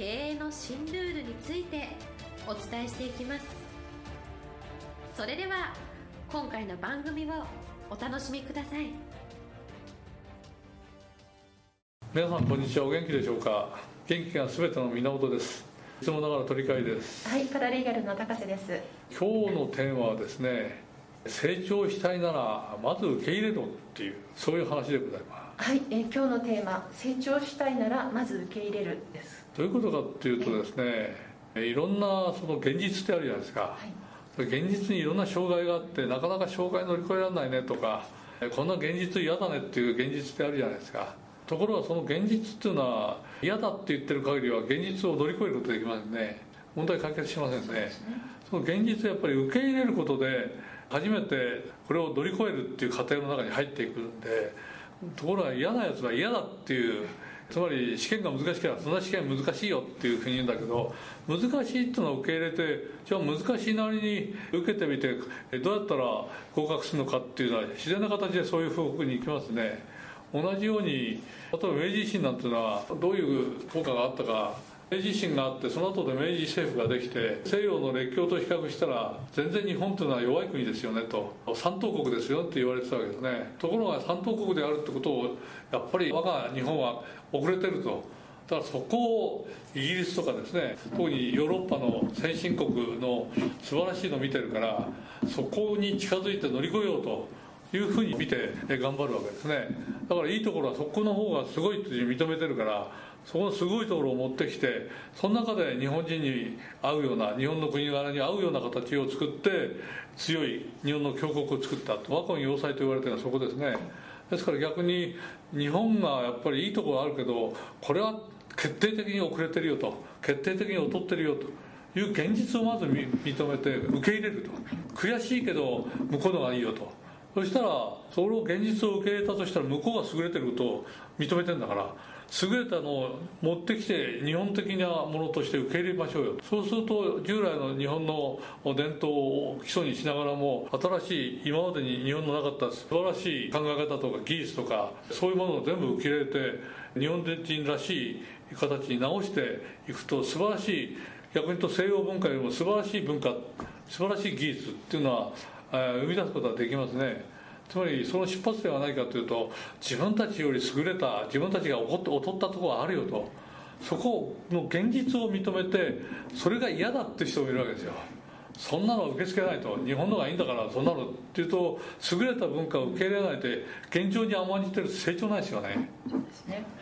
経営の新ルールについてお伝えしていきます。それでは今回の番組をお楽しみください。皆さんこんにちは。お元気でしょうか？元気がすべての源です。いつもながら鳥飼です。はいパラリーガルの高瀬です。今日のテーマはですね成長したいならまず受け入れろっていうそういう話でございます。はい、えー今日のテーマ成長したいならまず受け入れるですどういうことかっていうとですねいろんなその現実ってあるじゃないですか、はい。現実にいろんな障害があってなかなか障害乗り越えられないねとかこんな現実嫌だねっていう現実ってあるじゃないですか。ところがその現実っていうのは嫌だって言ってる限りは現実を乗り越えることできませんね。問題解決しませんね。その現実をやっぱり受け入れることで初めてこれを乗り越えるっていう過程の中に入っていくんでところが嫌なやつは嫌だっていうつまり試験が難しければそんな試験難しいよっていうふうに言うんだけど難しいっていうのを受け入れてじゃあ難しいなりに受けてみてどうやったら合格するのかっていうのは自然な形でそういう報告に行きますね。同じように例えば明治維新なんていうのはどういう効果があったか明治維新があってその後で明治政府ができて西洋の列強と比較したら全然日本というのは弱い国ですよねと。三等国ですよって言われてたわけですね。ところが三等国であるってことをやっぱり我が日本は遅れてると。だからそこをイギリスとかですね特にヨーロッパの先進国の素晴らしいのを見てるからそこに近づいて乗り越えようというふうに見て頑張るわけですね。だからいいところはそこの方がすごいって認めてるからそこのすごいところを持ってきてその中で日本人に合うような日本の国柄に合うような形を作って強い日本の強国を作ったと。和魂要塞と言われてるのはそこですね。ですから逆に日本がやっぱりいいところあるけどこれは決定的に遅れてるよと。決定的に劣ってるよと。いう現実をまず認めて受け入れると。悔しいけど向こうのがいいよと。そしたらそれを現実を受け入れたとしたら向こうが優れてることを認めてるんだから優れたのを持ってきて日本的なものとして受け入れましょうよ。そうすると従来の日本の伝統を基礎にしながらも新しい今までに日本のなかった素晴らしい考え方とか技術とかそういうものを全部受け入れて日本人らしい形に直していくと素晴らしい逆に言うと西洋文化よりも素晴らしい文化素晴らしい技術っていうのは生み出すことができますね。つまりその出発点は何かというと自分たちより優れた自分たちが劣って劣ったところはあるよと。そこの現実を認めてそれが嫌だって人もいるわけですよ。そんなのは受け付けないと。日本のがいいんだからそんなのっていうと優れた文化を受け入れないで現状に甘んじてると成長ないですよね。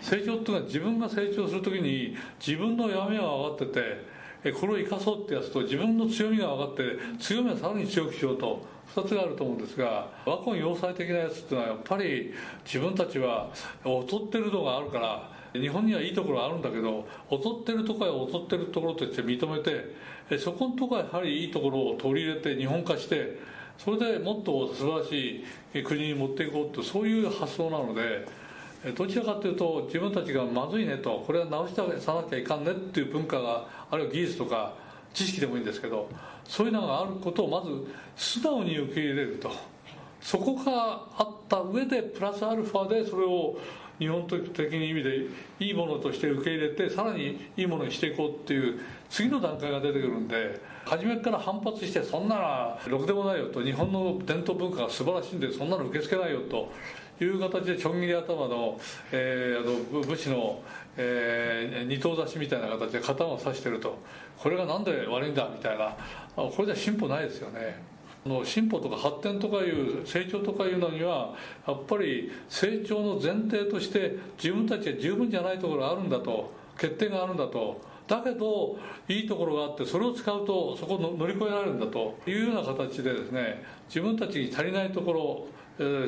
成長っていうのは自分が成長するときに自分の闇が上がっててえこれを生かそうってやつと自分の強みが上がって強みをさらに強くしようと2つがあると思うんですが和魂要塞的なやつっていうのはやっぱり自分たちは劣ってるのがあるから日本にはいいところあるんだけど劣ってるところは劣ってるところとして認めてそこのところはやはりいいところを取り入れて日本化してそれでもっと素晴らしい国に持っていこうとそういう発想なのでどちらかというと自分たちがまずいねとこれは直してさなきゃいかんねっていう文化があるいは技術とか知識でもいいんですけどそういうのがあることをまず素直に受け入れると。そこがあった上でプラスアルファでそれを日本的に意味でいいものとして受け入れてさらにいいものにしていこうっていう次の段階が出てくるんで初めから反発してそんなのろくでもないよと日本の伝統文化が素晴らしいんでそんなの受け付けないよという形でちょん切り頭の,、えーあの武士の、えー二頭差しみたいな形で刀を刺してると。これがなんで悪いんだみたいな。これじゃ進歩ないですよね。の進歩とか発展とかいう成長とかいうのにはやっぱり成長の前提として自分たちは十分じゃないところがあるんだと。欠点があるんだと。だけどいいところがあってそれを使うとそこを乗り越えられるんだと。いうような形でですね自分たちに足りないところ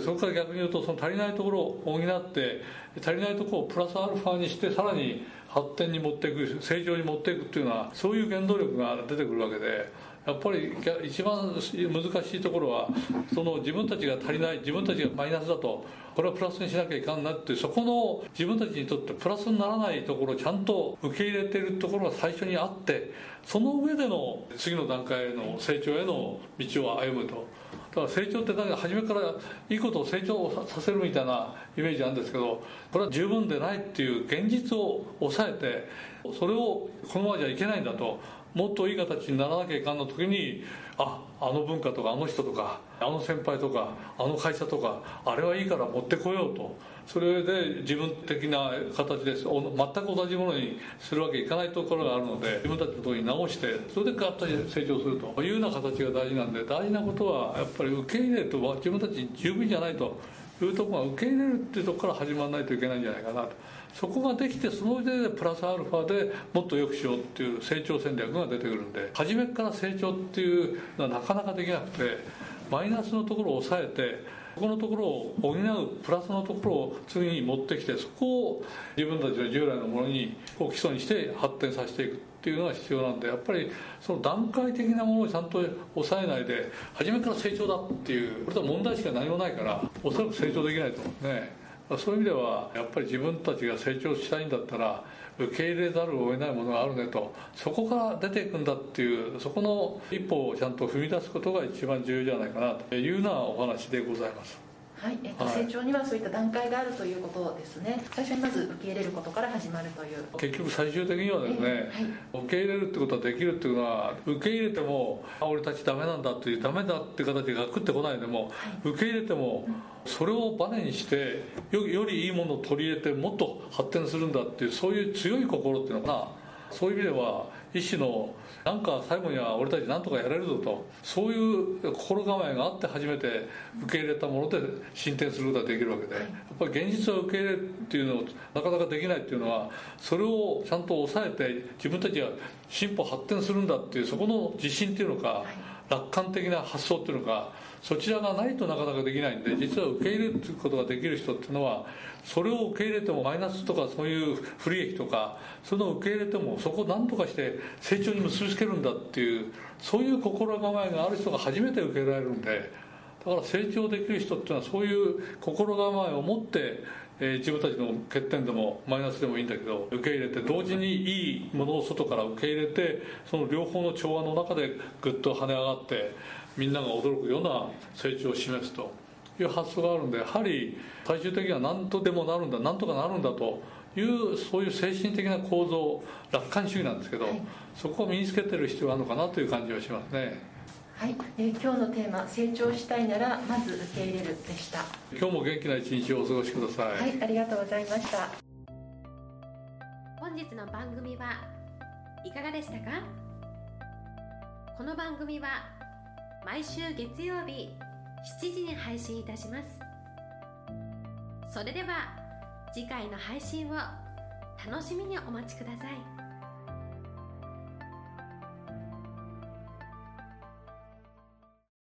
そこから逆に言うとその足りないところを補って足りないところをプラスアルファにしてさらに発展に持っていく成長に持っていくっていうのはそういう原動力が出てくるわけでやっぱり一番難しいところはその自分たちが足りない自分たちがマイナスだとこれはプラスにしなきゃいかんなってそこの自分たちにとってプラスにならないところをちゃんと受け入れてるところが最初にあってその上での次の段階への成長への道を歩むと。だから成長ってだか初めからいいことを成長させるみたいなイメージなんですけどこれは十分でないっていう現実を抑えてそれをこのままじゃいけないんだともっといい形にならなきゃいかんの時にああの文化とかあの人とかあの先輩とかあの会社とかあれはいいから持ってこようと。それで自分的な形です。全く同じものにするわけいかないところがあるので自分たちのところに直してそれでガッと成長すると。いうような形が大事なんで大事なことはやっぱり受け入れると自分たちに十分じゃないと。いうところが受け入れるっていうところから始まらないといけないんじゃないかなと。そこができてその上でプラスアルファでもっと良くしようっていう成長戦略が出てくるんで初めから成長っていうのはなかなかできなくてマイナスのところを抑えてここのところを補うプラスのところを次に持ってきてそこを自分たちの従来のものに基礎にして発展させていくっていうのが必要なんでやっぱりその段階的なものをちゃんと抑えないで初めから成長だっていうこれは問題しか何もないからおそらく成長できないと思うんですね。そういう意味ではやっぱり自分たちが成長したいんだったら受け入れざるを得ないものがあるねとそこから出ていくんだっていうそこの一歩をちゃんと踏み出すことが一番重要じゃないかなというようなお話でございます。はい、えっと、はい、成長にはそういった段階があるということですね。最初にまず受け入れることから始まるという。結局最終的にはですね、えーはい、受け入れるってことはできるっていうのは受け入れても俺たちダメなんだっていうダメだっていう形が食ってこないでも、はい、受け入れても、それをバネにしてよりいいものを取り入れてもっと発展するんだっていうそういう強い心っていうのかな。そういう意味では一種のなんか最後には俺たちなんとかやれるぞと。そういう心構えがあって初めて受け入れたもので進展することができるわけで。やっぱり現実を受け入れるっていうのをなかなかできないっていうのはそれをちゃんと抑えて自分たちが進歩発展するんだっていうそこの自信っていうのか楽観的な発想っていうのかそちらがないとなかなかできないんで実は受け入れることができる人っていうのはそれを受け入れてもマイナスとかそういう不利益とかその受け入れてもそこを何とかして成長に結びつけるんだっていうそういう心構えがある人が初めて受けられるんでだから成長できる人っていうのはそういう心構えを持ってえー、自分たちの欠点でもマイナスでもいいんだけど受け入れて同時にいいものを外から受け入れてその両方の調和の中でぐっと跳ね上がってみんなが驚くような成長を示すと。いう発想があるんでやはり最終的には何とでもなるんだ何とかなるんだと。いうそういう精神的な構造楽観主義なんですけど、はい、そこを身につけてる必要があるのかなという感じはしますね。はい、えー、今日のテーマ成長したいならまず受け入れるでした。今日も元気な一日をお過ごしください。はいありがとうございました。本日の番組はいかがでしたか？この番組は毎週月曜日7時に配信いたします。それでは次回の配信を楽しみにお待ちください。